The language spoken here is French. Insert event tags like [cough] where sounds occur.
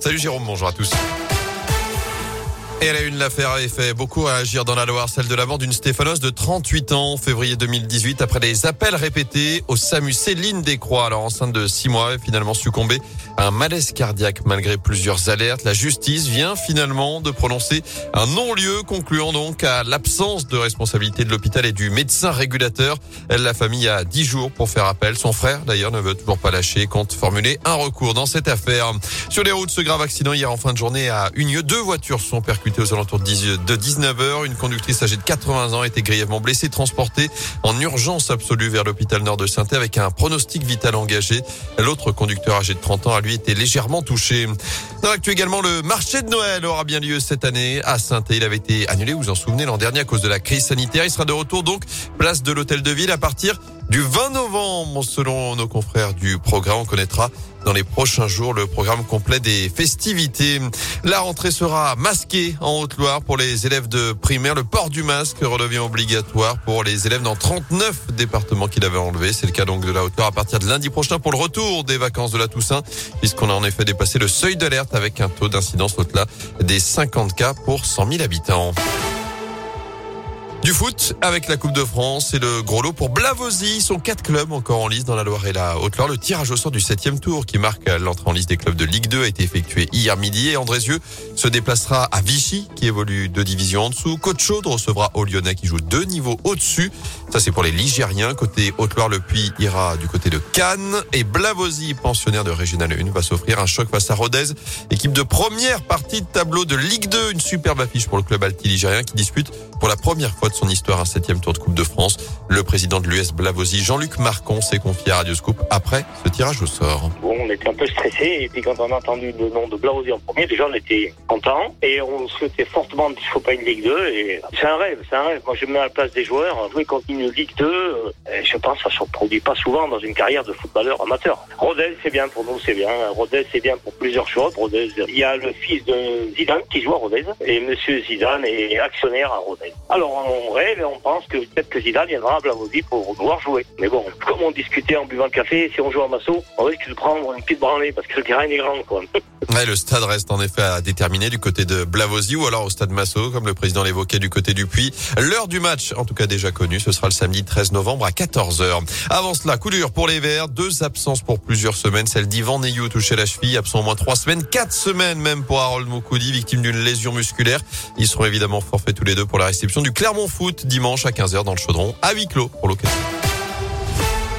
Salut Jérôme, bonjour à tous. Et elle a une l'affaire a fait beaucoup réagir dans la Loire, celle de la mort d'une Stéphanos de 38 ans, février 2018, après des appels répétés au SAMU. Céline Descroix, alors enceinte de 6 mois, finalement succombée à un malaise cardiaque malgré plusieurs alertes. La justice vient finalement de prononcer un non-lieu, concluant donc à l'absence de responsabilité de l'hôpital et du médecin régulateur. Elle, la famille a 10 jours pour faire appel. Son frère, d'ailleurs, ne veut toujours pas lâcher, compte formuler un recours dans cette affaire. Sur les routes, ce grave accident hier en fin de journée à Unieux, deux voitures sont percutées aux alentours de 19h. Une conductrice âgée de 80 ans a été grièvement blessée, transportée en urgence absolue vers l'hôpital nord de saint avec un pronostic vital engagé. L'autre conducteur âgé de 30 ans a lui été légèrement touché. Dans l'actu également, le marché de Noël aura bien lieu cette année à saint Il avait été annulé, vous vous en souvenez, l'an dernier à cause de la crise sanitaire. Il sera de retour donc place de l'hôtel de ville à partir du 20 novembre. Selon nos confrères du programme, on connaîtra dans les prochains jours le programme complet des festivités. La rentrée sera masquée en Haute-Loire pour les élèves de primaire. Le port du masque redevient obligatoire pour les élèves dans 39 départements qui l'avaient enlevé. C'est le cas donc de la Haute-Loire à partir de lundi prochain pour le retour des vacances de la Toussaint, puisqu'on a en effet dépassé le seuil d'alerte avec un taux d'incidence au-delà des 50 cas pour 100 000 habitants. Du foot avec la Coupe de France et le gros lot pour Blavozy. Ils sont quatre clubs encore en liste dans la Loire et la Haute-Loire. Le tirage au sort du septième tour qui marque l'entrée en liste des clubs de Ligue 2 a été effectué hier midi et Andrézieux se déplacera à Vichy qui évolue deux divisions en dessous. Côte-Chaude recevra au Lyonnais qui joue deux niveaux au-dessus. Ça c'est pour les Ligériens. Côté Haute-Loire, le Puy ira du côté de Cannes et Blavozy, pensionnaire de Régional 1, va s'offrir un choc face à Rodez, équipe de première partie de tableau de Ligue 2. Une superbe affiche pour le club alti ligérien qui dispute pour la première fois son histoire un septième tour de Coupe de France. Le président de l'US Blavozy, Jean-Luc Marcon, s'est confié à Radio Scoop après ce tirage au sort. Bon, on était un peu stressé et puis quand on a entendu le nom de Blavozy en premier, déjà on était content et on souhaitait fortement qu'il ne faut pas une Ligue 2 et c'est un rêve, c'est un rêve. Moi je me mets à la place des joueurs, jouer contre une Ligue 2, euh, je pense que ça ne se produit pas souvent dans une carrière de footballeur amateur. Rodez c'est bien pour nous, c'est bien. Rodez c'est bien pour plusieurs choses. Rodez, il y a le fils de Zidane qui joue à Rodez et Monsieur Zidane est actionnaire à Rodez. Alors on rêve et on pense que peut-être que Zidane viendra à Blavozy pour voir jouer. Mais bon, comme on discutait en buvant le café, si on joue à Massot, on risque de prendre une petite branlée parce que le terrain est grand. Quoi. [laughs] Le stade reste en effet à déterminer du côté de Blavozy ou alors au stade Massot, comme le président l'évoquait du côté du Puy. L'heure du match, en tout cas déjà connue, ce sera le samedi 13 novembre à 14h. Avant cela, coup dur pour les Verts, deux absences pour plusieurs semaines. Celle d'Ivan Neyou touché la cheville, absent au moins trois semaines, quatre semaines même pour Harold Moukoudi, victime d'une lésion musculaire. Ils seront évidemment forfaits tous les deux pour la réception du Clermont Foot dimanche à 15h dans le Chaudron, à huis clos pour l'occasion.